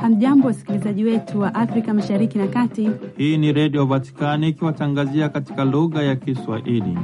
Hamjambo, wasikilizaji wetu wa Afrika Mashariki na Kati. Hii ni Redio Vatikani ikiwatangazia katika lugha ya Kiswahili.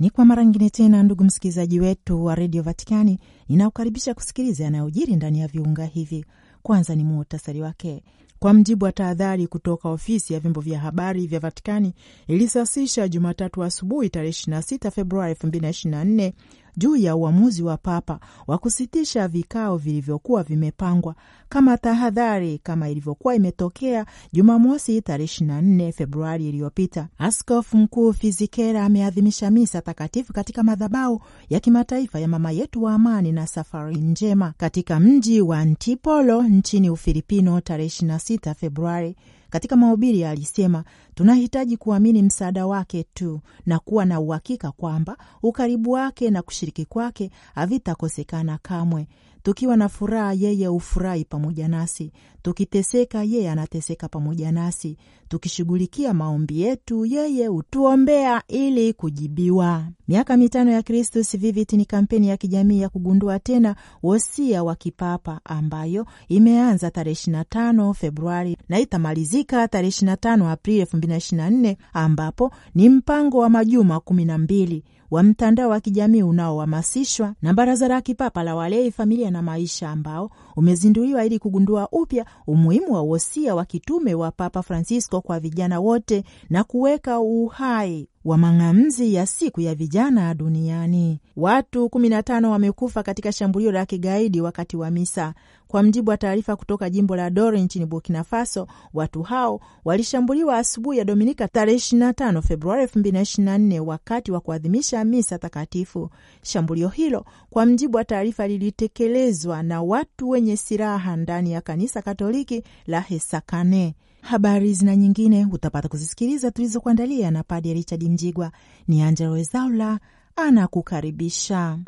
Ni kwa mara ngine tena, ndugu msikilizaji wetu wa redio Vatikani, ninakukaribisha kusikiliza yanayojiri ndani ya viunga hivi. Kwanza ni muhtasari wake. Kwa mjibu wa tahadhari kutoka ofisi ya vyombo vya habari vya Vatikani ilisasisha Jumatatu asubuhi tarehe 26 Februari 2024 juu ya uamuzi wa Papa wa kusitisha vikao vilivyokuwa vimepangwa kama tahadhari, kama ilivyokuwa imetokea Jumamosi tarehe 24 Februari iliyopita. Askofu Mkuu Fizikera ameadhimisha misa takatifu katika madhabahu ya kimataifa ya Mama Yetu wa Amani na Safari Njema katika mji wa Antipolo nchini Ufilipino tarehe 26 Februari. Katika mahubiri alisema tunahitaji kuamini msaada wake tu na kuwa na uhakika kwamba ukaribu wake na kushiriki kwake havitakosekana kamwe. Tukiwa na furaha, yeye hufurahi pamoja nasi; tukiteseka, yeye anateseka pamoja nasi; tukishughulikia maombi yetu, yeye hutuombea ili kujibiwa. Miaka mitano ya Christus Vivit ni kampeni ya kijamii ya kugundua tena wosia wa kipapa ambayo imeanza tarehe 25 Februari na itamalizika tarehe 25 Aprili 2024 ambapo ni mpango wa majuma kumi na mbili wa mtandao wa kijamii unaohamasishwa na Baraza la Kipapa la Walei, Familia na Maisha, ambao umezinduliwa ili kugundua upya umuhimu wa wosia wa kitume wa Papa Francisco kwa vijana wote na kuweka uhai wa mang'amzi ya siku ya vijana duniani. Watu 15 wamekufa katika shambulio la kigaidi wakati wa misa. Kwa mjibu wa taarifa kutoka jimbo la Dore nchini Burkina Faso, watu hao walishambuliwa asubuhi ya Dominika tarehe 25 Februari 2024 wakati wa kuadhimisha misa takatifu. Shambulio hilo, kwa mjibu wa taarifa, lilitekelezwa na watu wenye silaha ndani ya kanisa Katoliki la Hesakane. Habari zina nyingine utapata kuzisikiliza tulizokuandalia na Padre Richard Mjigwa. Ni Angela Wezaula anakukaribisha.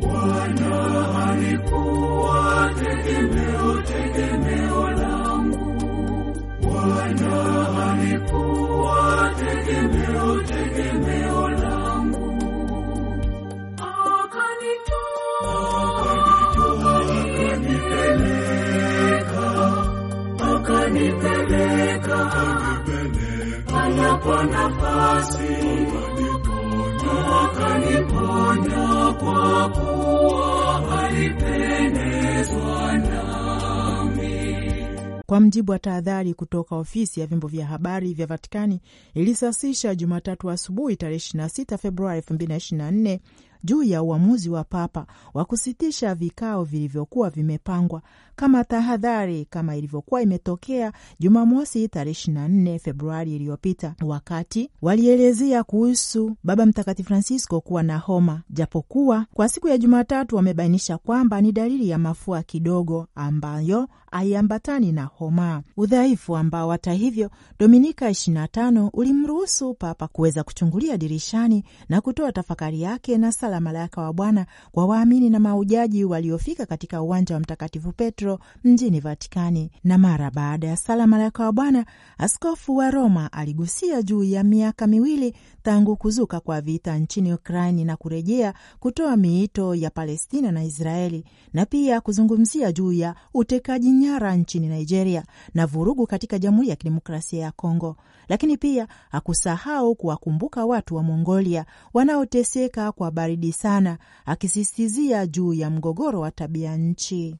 Bwana alikuwa tegemeo, tegemeo langu. Akanipeleka, panapo nafasi akaniponya kwa kuwa alipendezwa nami. Kwa mjibu wa tahadhari kutoka ofisi ya vyombo vya habari vya Vatikani ilisasisha Jumatatu asubuhi tarehe 26 Februari 2024 juu ya uamuzi wa Papa wa kusitisha vikao vilivyokuwa vimepangwa kama tahadhari, kama ilivyokuwa imetokea Jumamosi tarehe 24 Februari iliyopita, wakati walielezea kuhusu Baba Mtakatifu Francisco kuwa na homa, japokuwa kwa siku ya Jumatatu wamebainisha kwamba ni dalili ya mafua kidogo ambayo haiambatani na homa, udhaifu ambao hata hivyo Dominika 25 ulimruhusu Papa kuweza kuchungulia dirishani na kutoa tafakari yake na sala Malaika wa Bwana kwa waamini na maujaji waliofika katika uwanja wa Mtakatifu Petro mjini Vatikani. Na mara baada ya sala Malaika wa Bwana, askofu wa Roma aligusia juu ya miaka miwili tangu kuzuka kwa vita nchini Ukraini na kurejea kutoa miito ya Palestina na Israeli, na pia kuzungumzia juu ya utekaji nyara nchini Nigeria na vurugu katika Jamhuri ya Kidemokrasia ya Kongo. Lakini pia hakusahau kuwakumbuka watu wa Mongolia wanaoteseka kwa baridi sana, akisisitizia juu ya mgogoro wa tabia nchi.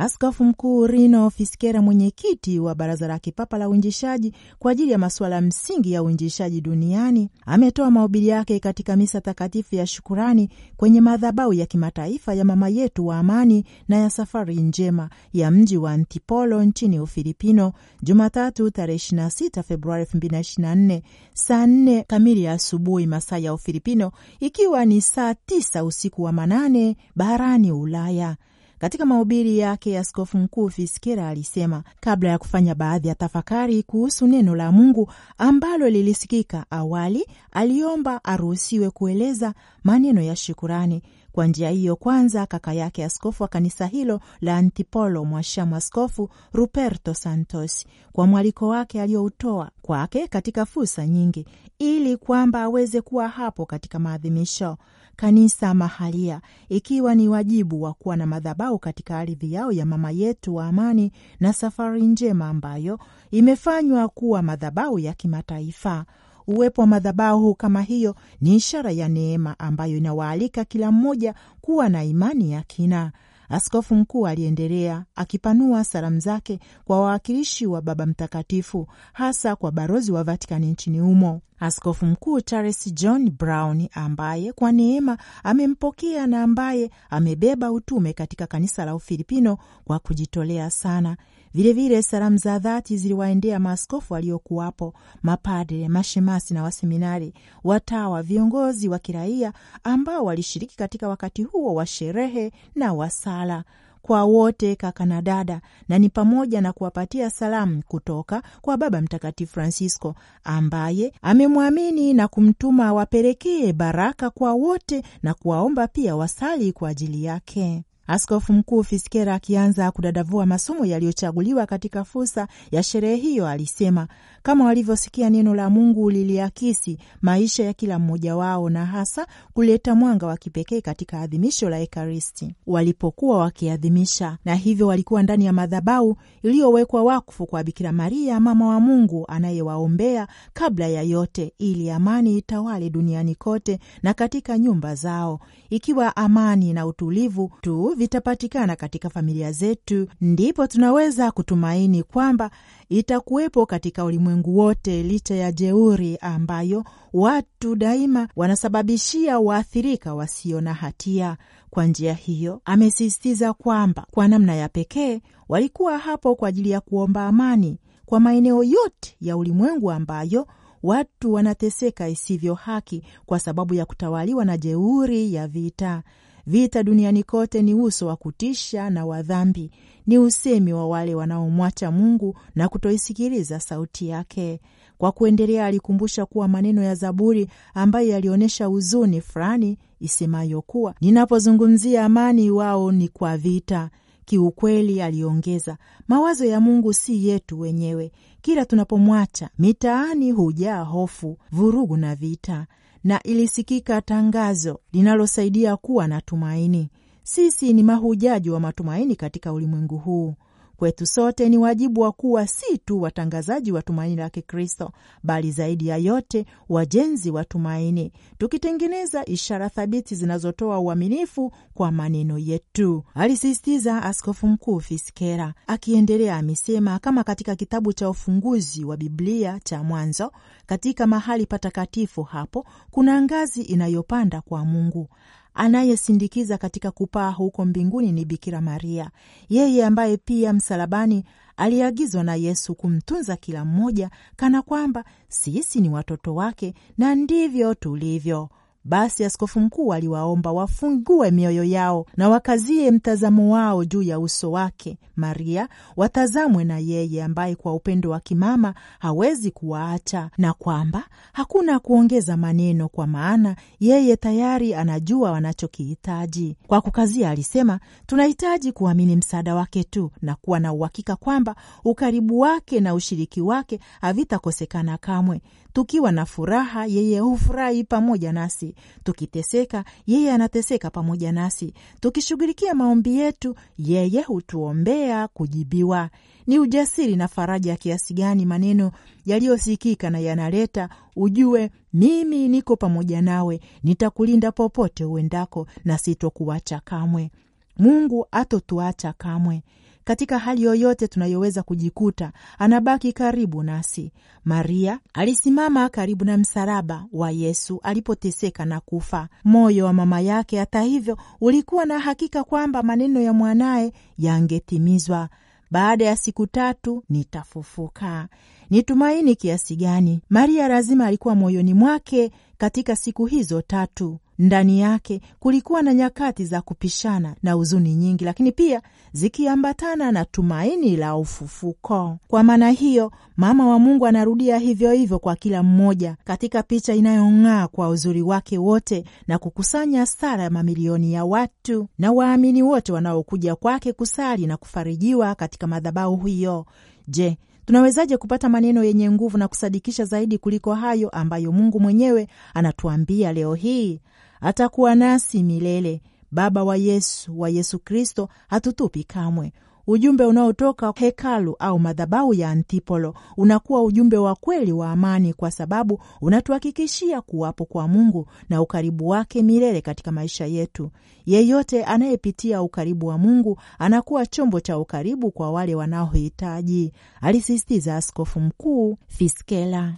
Askofu Mkuu Rino Fiskera, mwenyekiti wa Baraza la Kipapa la Uinjishaji kwa ajili ya masuala msingi ya uinjishaji duniani, ametoa mahubiri yake katika misa takatifu ya shukurani kwenye madhabahu ya kimataifa ya Mama Yetu wa Amani na ya Safari Njema ya mji wa Antipolo nchini Ufilipino, Jumatatu tarehe 26 Februari 2024 saa 4 kamili ya asubuhi masaa ya Ufilipino, ikiwa ni saa 9 usiku wa manane barani Ulaya. Katika mahubiri yake, askofu mkuu Fiskera alisema kabla ya kufanya baadhi ya tafakari kuhusu neno la Mungu ambalo lilisikika awali, aliomba aruhusiwe kueleza maneno ya shukurani Kwa njia hiyo, kwanza kaka yake askofu wa kanisa hilo la Antipolo, mwashamu askofu Ruperto Santos, kwa mwaliko wake aliyoutoa kwake katika fursa nyingi, ili kwamba aweze kuwa hapo katika maadhimisho kanisa mahalia, ikiwa ni wajibu wa kuwa na madhabahu katika ardhi yao ya mama yetu wa amani na safari njema ambayo imefanywa kuwa madhabahu ya kimataifa. Uwepo wa madhabahu kama hiyo ni ishara ya neema ambayo inawaalika kila mmoja kuwa na imani ya kina. Askofu mkuu aliendelea akipanua salamu zake kwa wawakilishi wa Baba Mtakatifu, hasa kwa barozi wa Vatikani nchini humo, Askofu Mkuu Charles John Brown, ambaye kwa neema amempokea na ambaye amebeba utume katika kanisa la Ufilipino kwa kujitolea sana. Vilevile salamu za dhati ziliwaendea maaskofu waliokuwapo, mapadre, mashemasi na waseminari, watawa, viongozi wa kiraia ambao walishiriki katika wakati huo wa sherehe na wasala kwa wote kaka na dada, na ni pamoja na kuwapatia salamu kutoka kwa Baba Mtakatifu Francisco ambaye amemwamini na kumtuma awapelekee baraka kwa wote na kuwaomba pia wasali kwa ajili yake. Askofu Mkuu Fiskera akianza kudadavua masomo yaliyochaguliwa katika fursa ya sherehe hiyo alisema kama walivyosikia neno la Mungu liliakisi maisha ya kila mmoja wao na hasa kuleta mwanga wa kipekee katika adhimisho la Ekaristi walipokuwa wakiadhimisha, na hivyo walikuwa ndani ya madhabahu iliyowekwa wakfu kwa Bikira Maria, mama wa Mungu anayewaombea kabla ya yote, ili amani itawale duniani kote na katika nyumba zao. Ikiwa amani na utulivu tu vitapatikana katika familia zetu, ndipo tunaweza kutumaini kwamba itakuwepo katika ulimwengu wote, licha ya jeuri ambayo watu daima wanasababishia waathirika wasio na hatia. Kwa njia hiyo, amesisitiza kwamba kwa namna ya pekee walikuwa hapo kwa ajili ya kuomba amani kwa maeneo yote ya ulimwengu ambayo watu wanateseka isivyo haki kwa sababu ya kutawaliwa na jeuri ya vita. Vita duniani kote ni uso wa kutisha na wa dhambi, ni usemi wa wale wanaomwacha Mungu na kutoisikiliza sauti yake. Kwa kuendelea, alikumbusha kuwa maneno ya Zaburi ambayo yalionyesha huzuni fulani isemayo kuwa ninapozungumzia amani, wao ni kwa vita. Kiukweli, aliongeza, mawazo ya Mungu si yetu wenyewe. Kila tunapomwacha, mitaani hujaa hofu, vurugu na vita na ilisikika tangazo linalosaidia kuwa na tumaini. Sisi ni mahujaji wa matumaini katika ulimwengu huu. Kwetu sote ni wajibu wa kuwa si tu watangazaji wa tumaini la Kikristo, bali zaidi ya yote wajenzi wa tumaini, tukitengeneza ishara thabiti zinazotoa uaminifu kwa maneno yetu, alisisitiza Askofu Mkuu Fiskera. Akiendelea amesema, kama katika kitabu cha ufunguzi wa Biblia cha Mwanzo, katika mahali patakatifu hapo kuna ngazi inayopanda kwa Mungu anayesindikiza katika kupaa huko mbinguni ni Bikira Maria, yeye ambaye pia msalabani aliagizwa na Yesu kumtunza kila mmoja kana kwamba sisi ni watoto wake, na ndivyo tulivyo. Basi askofu mkuu aliwaomba wafungue mioyo yao na wakazie mtazamo wao juu ya uso wake Maria, watazamwe na yeye ambaye kwa upendo wa kimama hawezi kuwaacha, na kwamba hakuna kuongeza maneno, kwa maana yeye tayari anajua wanachokihitaji. Kwa kukazia, alisema tunahitaji kuamini msaada wake tu na kuwa na uhakika kwamba ukaribu wake na ushiriki wake havitakosekana kamwe. Tukiwa na furaha, yeye hufurahi pamoja nasi; tukiteseka, yeye anateseka pamoja nasi; tukishughulikia maombi yetu, yeye hutuombea kujibiwa. Ni ujasiri na faraja ya kiasi gani maneno yaliyosikika na yanaleta ujue, mimi niko pamoja nawe, nitakulinda popote uendako, na sitokuacha kamwe. Mungu atotuacha kamwe. Katika hali yoyote tunayoweza kujikuta, anabaki karibu nasi. Maria alisimama karibu na msalaba wa Yesu alipoteseka na kufa. Moyo wa mama yake, hata hivyo, ulikuwa na hakika kwamba maneno ya mwanaye yangetimizwa: baada ya siku tatu nitafufuka. Ni tumaini kiasi gani Maria lazima alikuwa moyoni mwake katika siku hizo tatu ndani yake kulikuwa na nyakati za kupishana na huzuni nyingi, lakini pia zikiambatana na tumaini la ufufuko. Kwa maana hiyo, mama wa Mungu anarudia hivyo hivyo kwa kila mmoja katika picha inayong'aa kwa uzuri wake wote na kukusanya sala ya mamilioni ya watu na waamini wote wanaokuja kwake kusali na kufarijiwa katika madhabahu hiyo. Je, tunawezaje kupata maneno yenye nguvu na kusadikisha zaidi kuliko hayo ambayo Mungu mwenyewe anatuambia leo hii? Atakuwa nasi milele. Baba wa Yesu wa Yesu Kristo hatutupi kamwe. Ujumbe unaotoka hekalu au madhabahu ya Antipolo unakuwa ujumbe wa kweli wa amani, kwa sababu unatuhakikishia kuwapo kwa Mungu na ukaribu wake milele katika maisha yetu. Yeyote anayepitia ukaribu wa Mungu anakuwa chombo cha ukaribu kwa wale wanaohitaji, alisisitiza Askofu Mkuu Fiskela.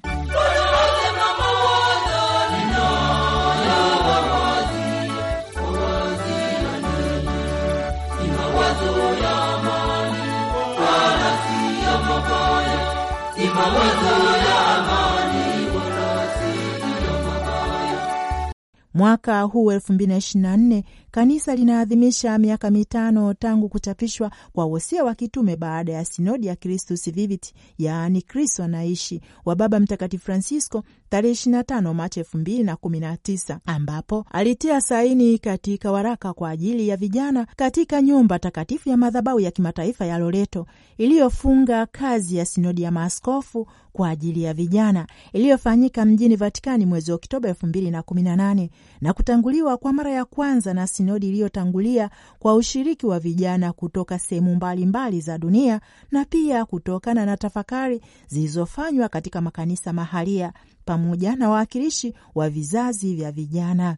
Mwaka huu elfu mbili na ishirini na nne kanisa linaadhimisha miaka mitano tangu kuchapishwa kwa wosia wa kitume baada ya sinodi ya Christus Vivit, yaani Kristo anaishi, wa Baba Mtakatifu Francisco tarehe 25 Machi elfu mbili na kumi na tisa ambapo alitia saini katika waraka kwa ajili ya vijana katika nyumba takatifu ya madhabahu ya kimataifa ya Loreto iliyofunga kazi ya sinodi ya maaskofu kwa ajili ya vijana iliyofanyika mjini Vatikani mwezi Oktoba elfu mbili na kumi na nane na kutanguliwa kwa mara ya kwanza na sinodi iliyotangulia kwa ushiriki wa vijana kutoka sehemu mbalimbali za dunia na pia kutokana na tafakari zilizofanywa katika makanisa mahalia pamoja na wawakilishi wa vizazi vya vijana.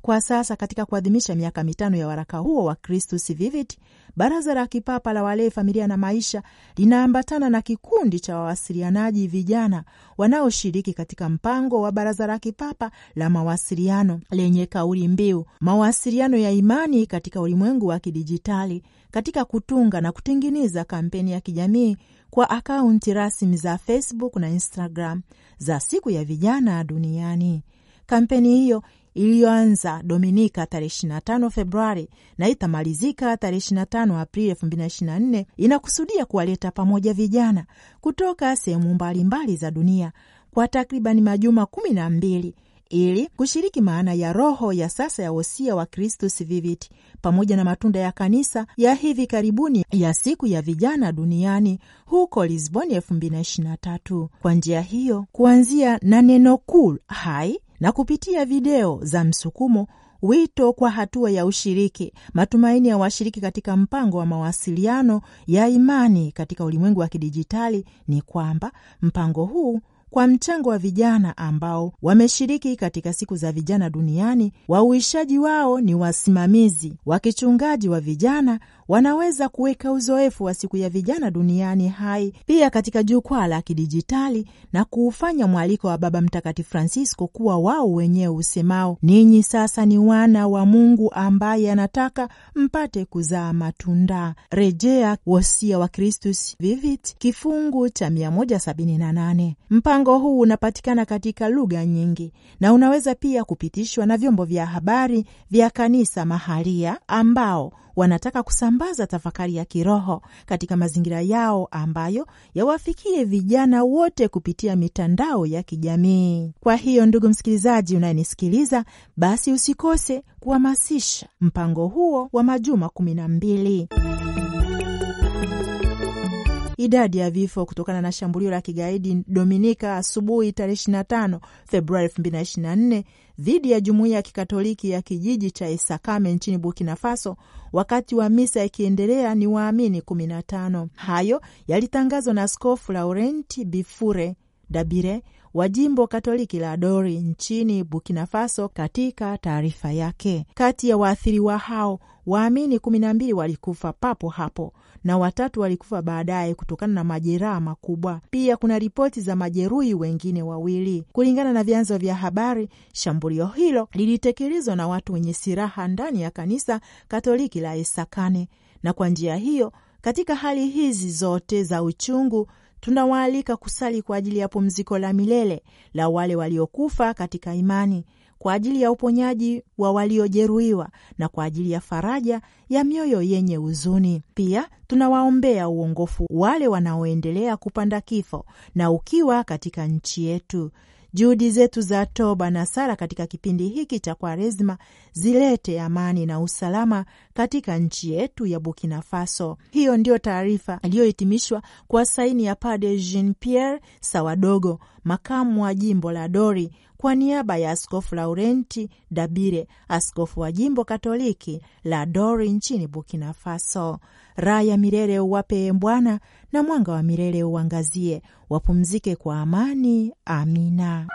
Kwa sasa katika kuadhimisha miaka mitano ya waraka huo wa Christus Vivit, Baraza la Kipapa la Walei, Familia na Maisha linaambatana na kikundi cha wawasilianaji vijana wanaoshiriki katika mpango wa Baraza la Kipapa la Mawasiliano lenye kauli mbiu mawasiliano ya imani katika ulimwengu wa kidijitali, katika kutunga na kutengeneza kampeni ya kijamii kwa akaunti rasmi za Facebook na Instagram za siku ya vijana duniani. Kampeni hiyo iliyoanza Dominika tarehe 25 Februari na itamalizika tarehe 25 Aprili 2024 inakusudia kuwaleta pamoja vijana kutoka sehemu mbalimbali za dunia kwa takribani majuma kumi na mbili ili kushiriki maana ya roho ya sasa ya wosia wa Christus Vivit pamoja na matunda ya kanisa ya hivi karibuni ya siku ya vijana duniani huko Lisboni 2023. Kwa njia hiyo, kuanzia na neno kuu hai na kupitia video za msukumo wito kwa hatua ya ushiriki, matumaini ya washiriki katika mpango wa mawasiliano ya imani katika ulimwengu wa kidijitali ni kwamba mpango huu kwa mchango wa vijana ambao wameshiriki katika siku za vijana duniani, wauishaji wao ni wasimamizi wa kichungaji wa vijana wanaweza kuweka uzoefu wa siku ya vijana duniani hai pia katika jukwaa la kidijitali na kuufanya mwaliko wa Baba Mtakatifu Francisco kuwa wao wenyewe usemao, ninyi sasa ni wana wa Mungu ambaye anataka mpate kuzaa matunda. Rejea wosia wa Christus Vivit kifungu cha 178. Mpango huu unapatikana katika lugha nyingi na unaweza pia kupitishwa na vyombo vya habari vya kanisa mahalia ambao wanataka kusambaza tafakari ya kiroho katika mazingira yao ambayo yawafikie vijana wote kupitia mitandao ya kijamii. Kwa hiyo, ndugu msikilizaji unayenisikiliza, basi usikose kuhamasisha mpango huo wa majuma kumi na mbili. Idadi ya vifo kutokana na shambulio la kigaidi Dominika asubuhi tarehe 25 Februari 2024 dhidi ya jumuiya ya kikatoliki ya kijiji cha Isakame nchini Burkina Faso wakati wa misa ikiendelea ni waamini 15. Hayo yalitangazwa na Askofu Laurenti Bifure Dabire wa jimbo Katoliki la Dori nchini Burkina Faso. Katika taarifa yake, kati ya waathiriwa hao waamini kumi na mbili walikufa papo hapo na watatu walikufa baadaye kutokana na majeraha makubwa. Pia kuna ripoti za majeruhi wengine wawili. Kulingana na vyanzo vya habari, shambulio hilo lilitekelezwa na watu wenye silaha ndani ya kanisa Katoliki la Esakane, na kwa njia hiyo, katika hali hizi zote za uchungu tunawaalika kusali kwa ajili ya pumziko la milele la wale waliokufa katika imani kwa ajili ya uponyaji wa waliojeruhiwa na kwa ajili ya faraja ya mioyo yenye huzuni. Pia tunawaombea uongofu wale wanaoendelea kupanda kifo na ukiwa katika nchi yetu. Juhudi zetu za toba na sala katika kipindi hiki cha Kwaresma zilete amani na usalama katika nchi yetu ya Burkina Faso. Hiyo ndiyo taarifa iliyohitimishwa kwa saini ya Padre Jean Pierre Sawadogo, makamu wa jimbo la Dori, kwa niaba ya Askofu Laurenti Dabire, askofu wa jimbo Katoliki la Dori nchini Burkina Faso. Raha ya milele uwape Bwana, na mwanga wa milele uangazie. Wapumzike kwa amani. Amina.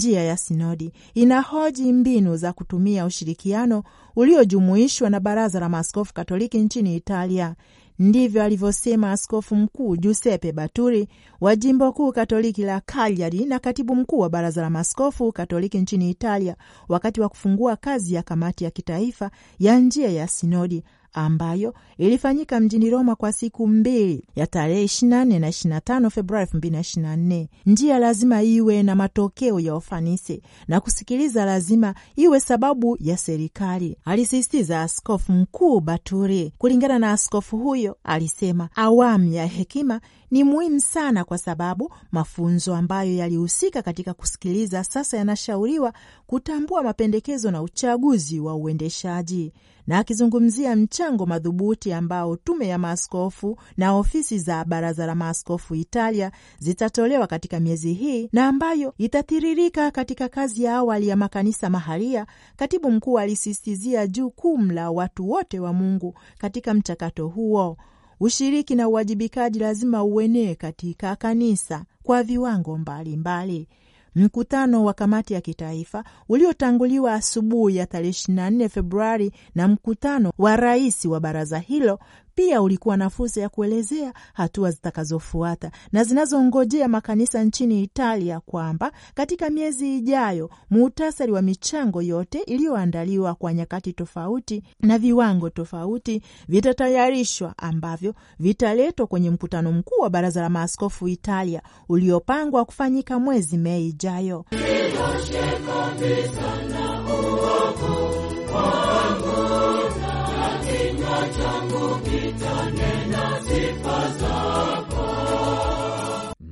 Njia ya sinodi inahoji mbinu za kutumia ushirikiano uliojumuishwa na Baraza la Maaskofu Katoliki nchini Italia. Ndivyo alivyosema Askofu Mkuu Giuseppe Baturi wa jimbo kuu Katoliki la Cagliari na katibu mkuu wa Baraza la Maaskofu Katoliki nchini Italia wakati wa kufungua kazi ya kamati ya kitaifa ya njia ya sinodi ambayo ilifanyika mjini Roma kwa siku mbili ya tarehe 24 na 25 Februari 2024. Njia lazima iwe na matokeo ya ufanisi na kusikiliza lazima iwe sababu ya serikali, alisisitiza Askofu Mkuu Baturi. Kulingana na askofu huyo, alisema awamu ya hekima ni muhimu sana kwa sababu mafunzo ambayo yalihusika katika kusikiliza sasa yanashauriwa kutambua mapendekezo na uchaguzi wa uendeshaji. Na akizungumzia mchango madhubuti ambao tume ya maaskofu na ofisi za baraza la maaskofu Italia zitatolewa katika miezi hii na ambayo itatiririka katika kazi ya awali ya makanisa mahalia, katibu mkuu alisistizia jukumu la watu wote wa Mungu katika mchakato huo. Ushiriki na uwajibikaji lazima uenee katika kanisa kwa viwango mbalimbali mbali. Mkutano wa kamati ya kitaifa uliotanguliwa asubuhi ya tarehe 24 Februari na mkutano wa rais wa baraza hilo pia ulikuwa na fursa ya kuelezea hatua zitakazofuata na zinazongojea makanisa nchini Italia, kwamba katika miezi ijayo muhtasari wa michango yote iliyoandaliwa kwa nyakati tofauti na viwango tofauti vitatayarishwa, ambavyo vitaletwa kwenye mkutano mkuu wa baraza la maaskofu Italia uliopangwa kufanyika mwezi Mei ijayo.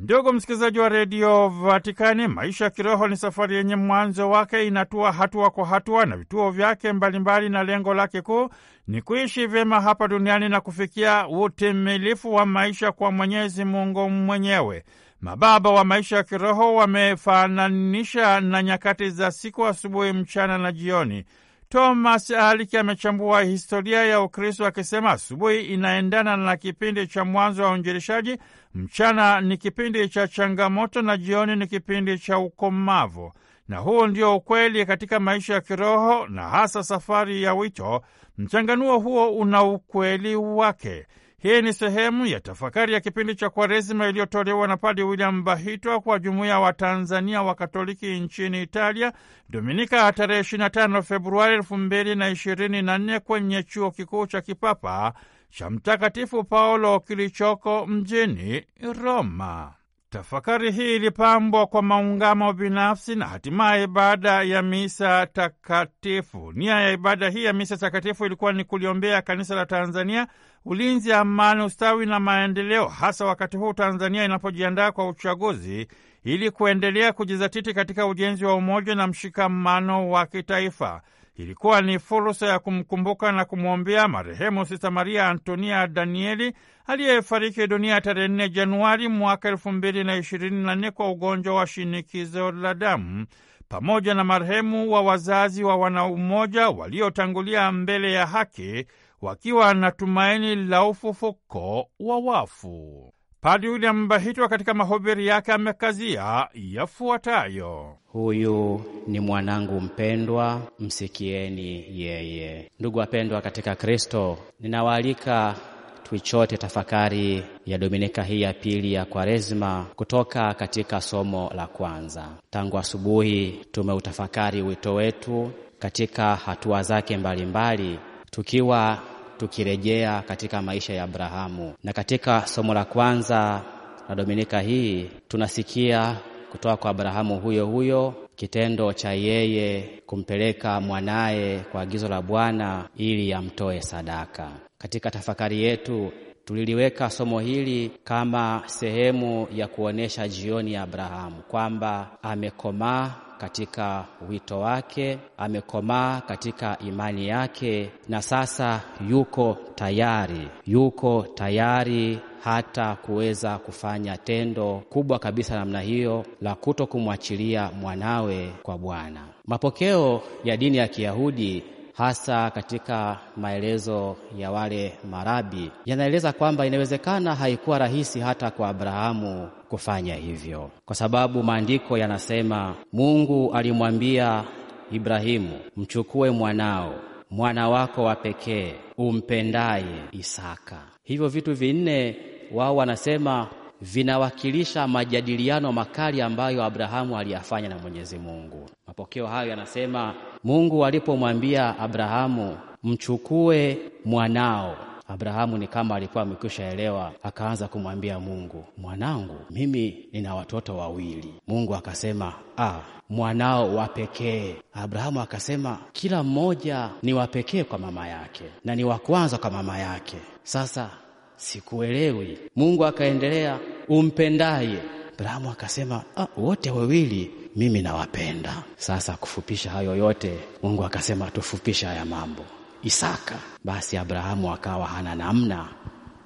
Ndugu msikilizaji wa redio Vatikani, maisha ya kiroho ni safari yenye mwanzo wake, inatua hatua kwa hatua na vituo vyake mbalimbali, na lengo lake kuu ni kuishi vyema hapa duniani na kufikia utimilifu wa maisha kwa Mwenyezi Mungu mwenyewe. Mababa wa maisha ya kiroho wamefananisha na nyakati za siku, asubuhi, mchana na jioni. Thomas Aliki amechambua historia ya Ukristo akisema asubuhi inaendana na kipindi cha mwanzo wa uinjilishaji, mchana ni kipindi cha changamoto na jioni ni kipindi cha ukomavu. Na huu ndio ukweli katika maisha ya kiroho na hasa safari ya wito. Mchanganuo huo una ukweli wake. Hii ni sehemu ya tafakari ya kipindi cha Kwaresima iliyotolewa na Padi William Bahitwa kwa jumuiya wa Tanzania wa Katoliki nchini Italia, Dominika tarehe 25 Februari 2024 kwenye chuo kikuu cha kipapa cha Mtakatifu Paulo kilichoko mjini Roma. Tafakari hii ilipambwa kwa maungamo binafsi na hatimaye ibada ya misa takatifu. Nia ya ibada hii ya misa takatifu ilikuwa ni kuliombea kanisa la Tanzania ulinzi, amani, ustawi na maendeleo, hasa wakati huu Tanzania inapojiandaa kwa uchaguzi ili kuendelea kujizatiti katika ujenzi wa umoja na mshikamano wa kitaifa. Ilikuwa ni fursa ya kumkumbuka na kumwombea marehemu Sista Maria Antonia Danieli aliyefariki dunia tarehe 4 Januari mwaka elfu mbili na ishirini na nne kwa ugonjwa wa shinikizo la damu, pamoja na marehemu wa wazazi wa wanaumoja waliotangulia mbele ya haki wakiwa na tumaini la ufufuko wa wafu. Padri William Bahitwa katika mahubiri yake amekazia yafuatayo: Huyu ni mwanangu mpendwa, msikieni yeye. Ndugu wapendwa katika Kristo, ninawaalika tuichote tafakari ya dominika hii ya pili ya Kwaresma kutoka katika somo la kwanza. Tangu asubuhi tumeutafakari wito wetu katika hatua zake mbalimbali mbali, tukiwa tukirejea katika maisha ya Abrahamu. Na katika somo la kwanza la Dominika hii tunasikia kutoka kwa Abrahamu huyo huyo kitendo cha yeye kumpeleka mwanaye kwa agizo la Bwana ili amtoe sadaka. Katika tafakari yetu tuliliweka somo hili kama sehemu ya kuonesha jioni ya Abrahamu kwamba amekomaa katika wito wake, amekomaa katika imani yake, na sasa yuko tayari, yuko tayari hata kuweza kufanya tendo kubwa kabisa namna hiyo la kuto kumwachilia mwanawe kwa Bwana. Mapokeo ya dini ya Kiyahudi hasa katika maelezo ya wale marabi yanaeleza kwamba inawezekana haikuwa rahisi hata kwa Abrahamu kufanya hivyo, kwa sababu maandiko yanasema Mungu alimwambia Ibrahimu, mchukue mwanao, mwana wako wa pekee umpendaye Isaka. Hivyo vitu vinne wao wanasema vinawakilisha majadiliano makali ambayo Abrahamu aliyafanya na Mwenyezi Mungu. Mapokeo hayo yanasema Mungu alipomwambia Abrahamu mchukue mwanao, Abrahamu ni kama alikuwa amekwisha elewa, akaanza kumwambia Mungu, mwanangu, mimi nina watoto wawili. Mungu akasema ah, mwanao wa pekee. Abrahamu akasema kila mmoja ni wa pekee kwa mama yake na ni wa kwanza kwa mama yake. Sasa sikuelewi. Mungu akaendelea, umpendaye. Abrahamu akasema ah, wote wawili mimi nawapenda. Sasa kufupisha hayo yote, Mungu akasema tufupisha haya mambo, Isaka. Basi Abrahamu akawa hana namna,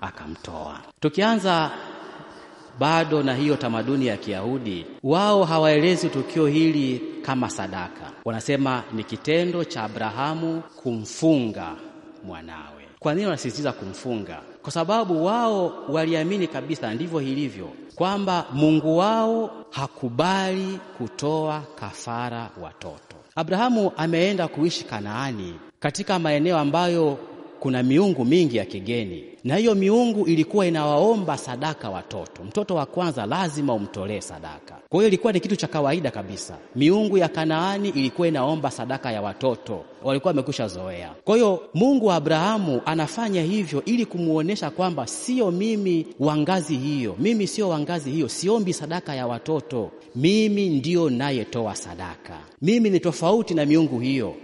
akamtoa. Tukianza bado na hiyo tamaduni ya Kiyahudi, wao hawaelezi tukio hili kama sadaka, wanasema ni kitendo cha Abrahamu kumfunga mwanawe. Kwa nini wanasisitiza kumfunga? Kwa sababu wao waliamini kabisa, ndivyo ilivyo, kwamba Mungu wao hakubali kutoa kafara watoto. Abrahamu ameenda kuishi Kanaani, katika maeneo ambayo kuna miungu mingi ya kigeni, na hiyo miungu ilikuwa inawaomba sadaka watoto. Mtoto wa kwanza lazima umtolee sadaka. Kwa hiyo ilikuwa ni kitu cha kawaida kabisa. Miungu ya Kanaani ilikuwa inaomba sadaka ya watoto, walikuwa wamekwisha zoea. Kwa hiyo Mungu wa Abrahamu anafanya hivyo ili kumwonyesha kwamba sio mimi wa ngazi hiyo, mimi sio wa ngazi hiyo, siombi sadaka ya watoto, mimi ndiyo nayetoa sadaka, mimi ni tofauti na miungu hiyo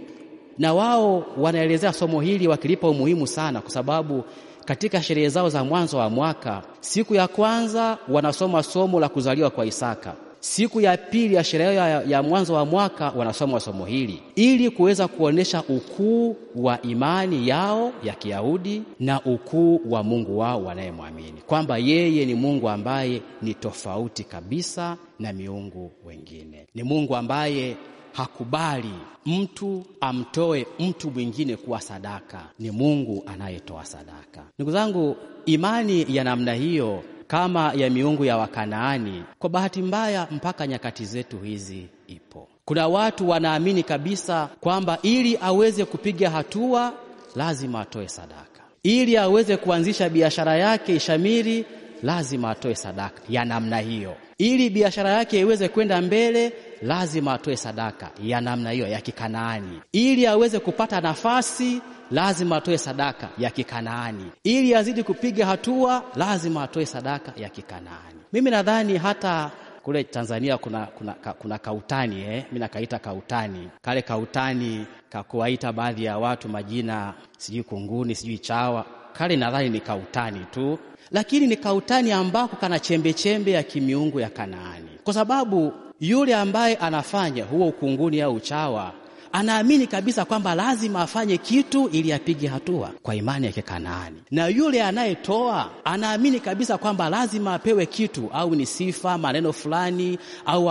na wao wanaelezea somo hili wakilipa umuhimu sana, kwa sababu katika sherehe zao za mwanzo wa mwaka, siku ya kwanza wanasoma somo la kuzaliwa kwa Isaka. Siku ya pili ya sherehe ya, ya mwanzo wa mwaka wanasoma somo hili. Ili kuweza kuonesha ukuu wa imani yao ya Kiyahudi na ukuu wa Mungu wao wanayemwamini. Kwamba yeye ni Mungu ambaye ni tofauti kabisa na miungu wengine, ni Mungu ambaye hakubali mtu amtoe mtu mwingine kuwa sadaka. Ni Mungu anayetoa sadaka. Ndugu zangu, imani ya namna hiyo kama ya miungu ya Wakanaani, kwa bahati mbaya, mpaka nyakati zetu hizi ipo. Kuna watu wanaamini kabisa kwamba ili aweze kupiga hatua lazima atoe sadaka, ili aweze kuanzisha biashara yake ishamiri lazima atoe sadaka ya namna hiyo, ili biashara yake iweze kwenda mbele lazima atoe sadaka ya namna hiyo ya Kikanaani. Ili aweze kupata nafasi, lazima atoe sadaka ya Kikanaani. Ili azidi kupiga hatua, lazima atoe sadaka ya Kikanaani. Mimi nadhani hata kule Tanzania kuna, kuna, kuna kautani eh? Mimi nakaita kautani, kale kautani kakuwaita baadhi ya watu majina, sijui kunguni, sijui chawa, kale nadhani ni kautani tu, lakini ni kautani ambako kana chembe chembe ya kimiungu ya Kanaani, kwa sababu yule ambaye anafanya huo ukunguni au uchawa anaamini kabisa kwamba lazima afanye kitu ili apige hatua kwa imani ya Kikanaani, na yule anayetoa anaamini kabisa kwamba lazima apewe kitu, au ni sifa, maneno fulani, au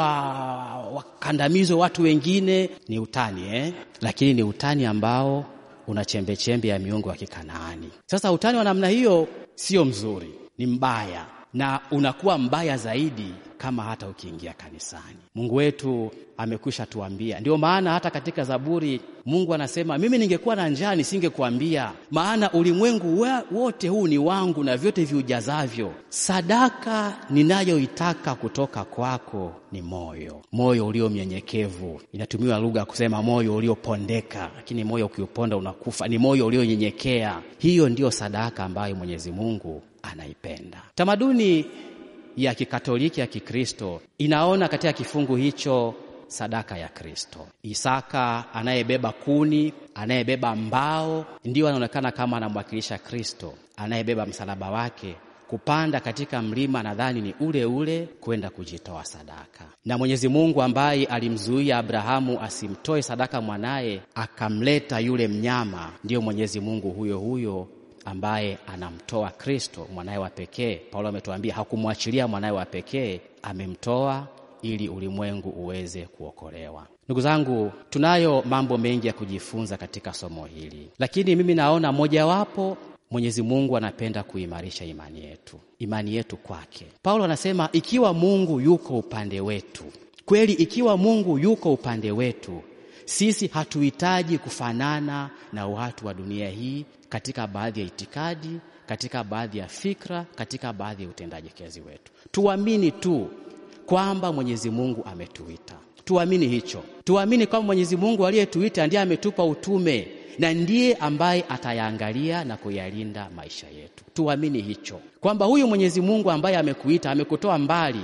wakandamizwe watu wengine. Ni utani eh? Lakini ni utani ambao una chembechembe ya miungu ya Kikanaani. Sasa utani wa namna hiyo sio mzuri, ni mbaya, na unakuwa mbaya zaidi kama hata ukiingia kanisani. Mungu wetu amekwisha tuambia. Ndio maana hata katika Zaburi Mungu anasema, mimi ningekuwa na njaa nisingekuambia, maana ulimwengu wote huu ni wangu na vyote viujazavyo. Sadaka ninayoitaka kutoka kwako ni moyo, moyo ulio mnyenyekevu. Inatumiwa lugha ya kusema moyo uliopondeka, lakini moyo ukiuponda unakufa. Ni moyo ulionyenyekea. Hiyo ndiyo sadaka ambayo Mwenyezi Mungu anaipenda. Tamaduni ya Kikatoliki ya Kikristo inaona katika kifungu hicho sadaka ya Kristo. Isaka anayebeba kuni, anayebeba mbao, ndiyo anaonekana kama anamwakilisha Kristo, anayebeba msalaba wake kupanda katika mlima, nadhani ni ule ule kwenda kujitoa sadaka. Na Mwenyezi Mungu ambaye alimzuia Abrahamu asimtoe sadaka mwanaye, akamleta yule mnyama, ndiyo Mwenyezi Mungu huyo huyo ambaye anamtoa Kristo mwanaye wa pekee. Paulo ametuambia hakumwachilia mwanaye wa pekee, amemtoa ili ulimwengu uweze kuokolewa. Ndugu zangu, tunayo mambo mengi ya kujifunza katika somo hili, lakini mimi naona mojawapo, Mwenyezi Mungu anapenda kuimarisha imani yetu, imani yetu kwake. Paulo anasema ikiwa Mungu yuko upande wetu, kweli, ikiwa Mungu yuko upande wetu, sisi hatuhitaji kufanana na watu wa dunia hii katika baadhi ya itikadi, katika baadhi ya fikra, katika baadhi ya utendaji kazi wetu. Tuamini tu kwamba Mwenyezi Mungu ametuita, tuamini hicho, tuamini kwamba Mwenyezi Mungu aliyetuita ndiye ametupa utume na ndiye ambaye atayaangalia na kuyalinda maisha yetu. Tuamini hicho kwamba huyu Mwenyezi Mungu ambaye amekuita, amekutoa mbali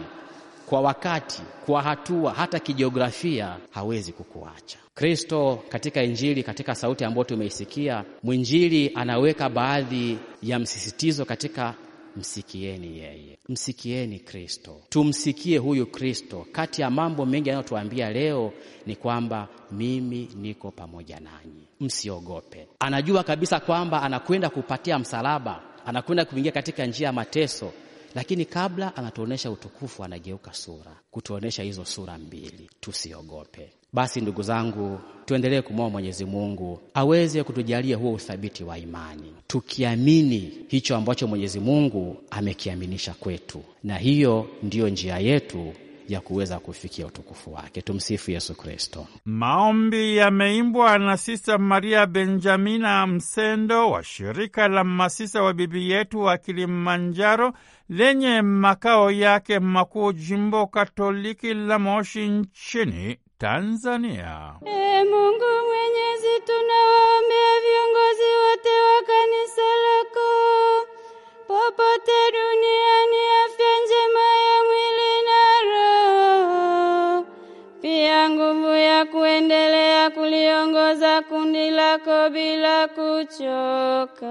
kwa wakati, kwa hatua, hata kijiografia, hawezi kukuacha. Kristo katika Injili, katika sauti ambayo tumeisikia, mwinjili anaweka baadhi ya msisitizo katika msikieni yeye, msikieni Kristo, tumsikie huyu Kristo. Kati ya mambo mengi anayotuambia leo ni kwamba mimi niko pamoja nanyi, msiogope. Anajua kabisa kwamba anakwenda kupatia msalaba, anakwenda kuingia katika njia ya mateso, lakini kabla anatuonesha utukufu, anageuka sura kutuonesha hizo sura mbili, tusiogope. Basi ndugu zangu, tuendelee kumwomba Mwenyezi Mungu aweze kutujalia huo uthabiti wa imani, tukiamini hicho ambacho Mwenyezi Mungu amekiaminisha kwetu, na hiyo ndiyo njia yetu ya kuweza kufikia utukufu wake. Tumsifu Yesu Kristo. Maombi yameimbwa na Sista Maria Benjamina Msendo wa shirika la masista wa Bibi Yetu wa Kilimanjaro lenye makao yake makuu jimbo Katoliki la Moshi nchini Tanzania. E Mungu Mwenyezi, tunawaombea viongozi wote wa kanisa lako popote pia nguvu ya kuendelea kuliongoza kundi lako bila kuchoka,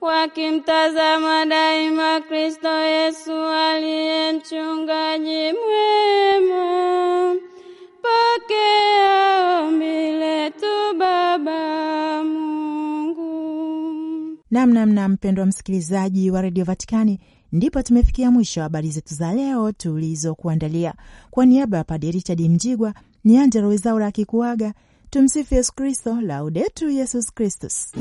wakimtazama daima Kristo Yesu aliye mchungaji mwema. Pokea ombi letu Baba Mungu. Namnamna mpendwa msikilizaji wa redio Vatikani, ndipo tumefikia mwisho wa habari zetu za leo tulizokuandalia. Kwa niaba ya Padre Richard Mjigwa ni Angela Wezaura akikuaga. Tumsifu Yesu Kristo, Laudetur Yesus Kristus.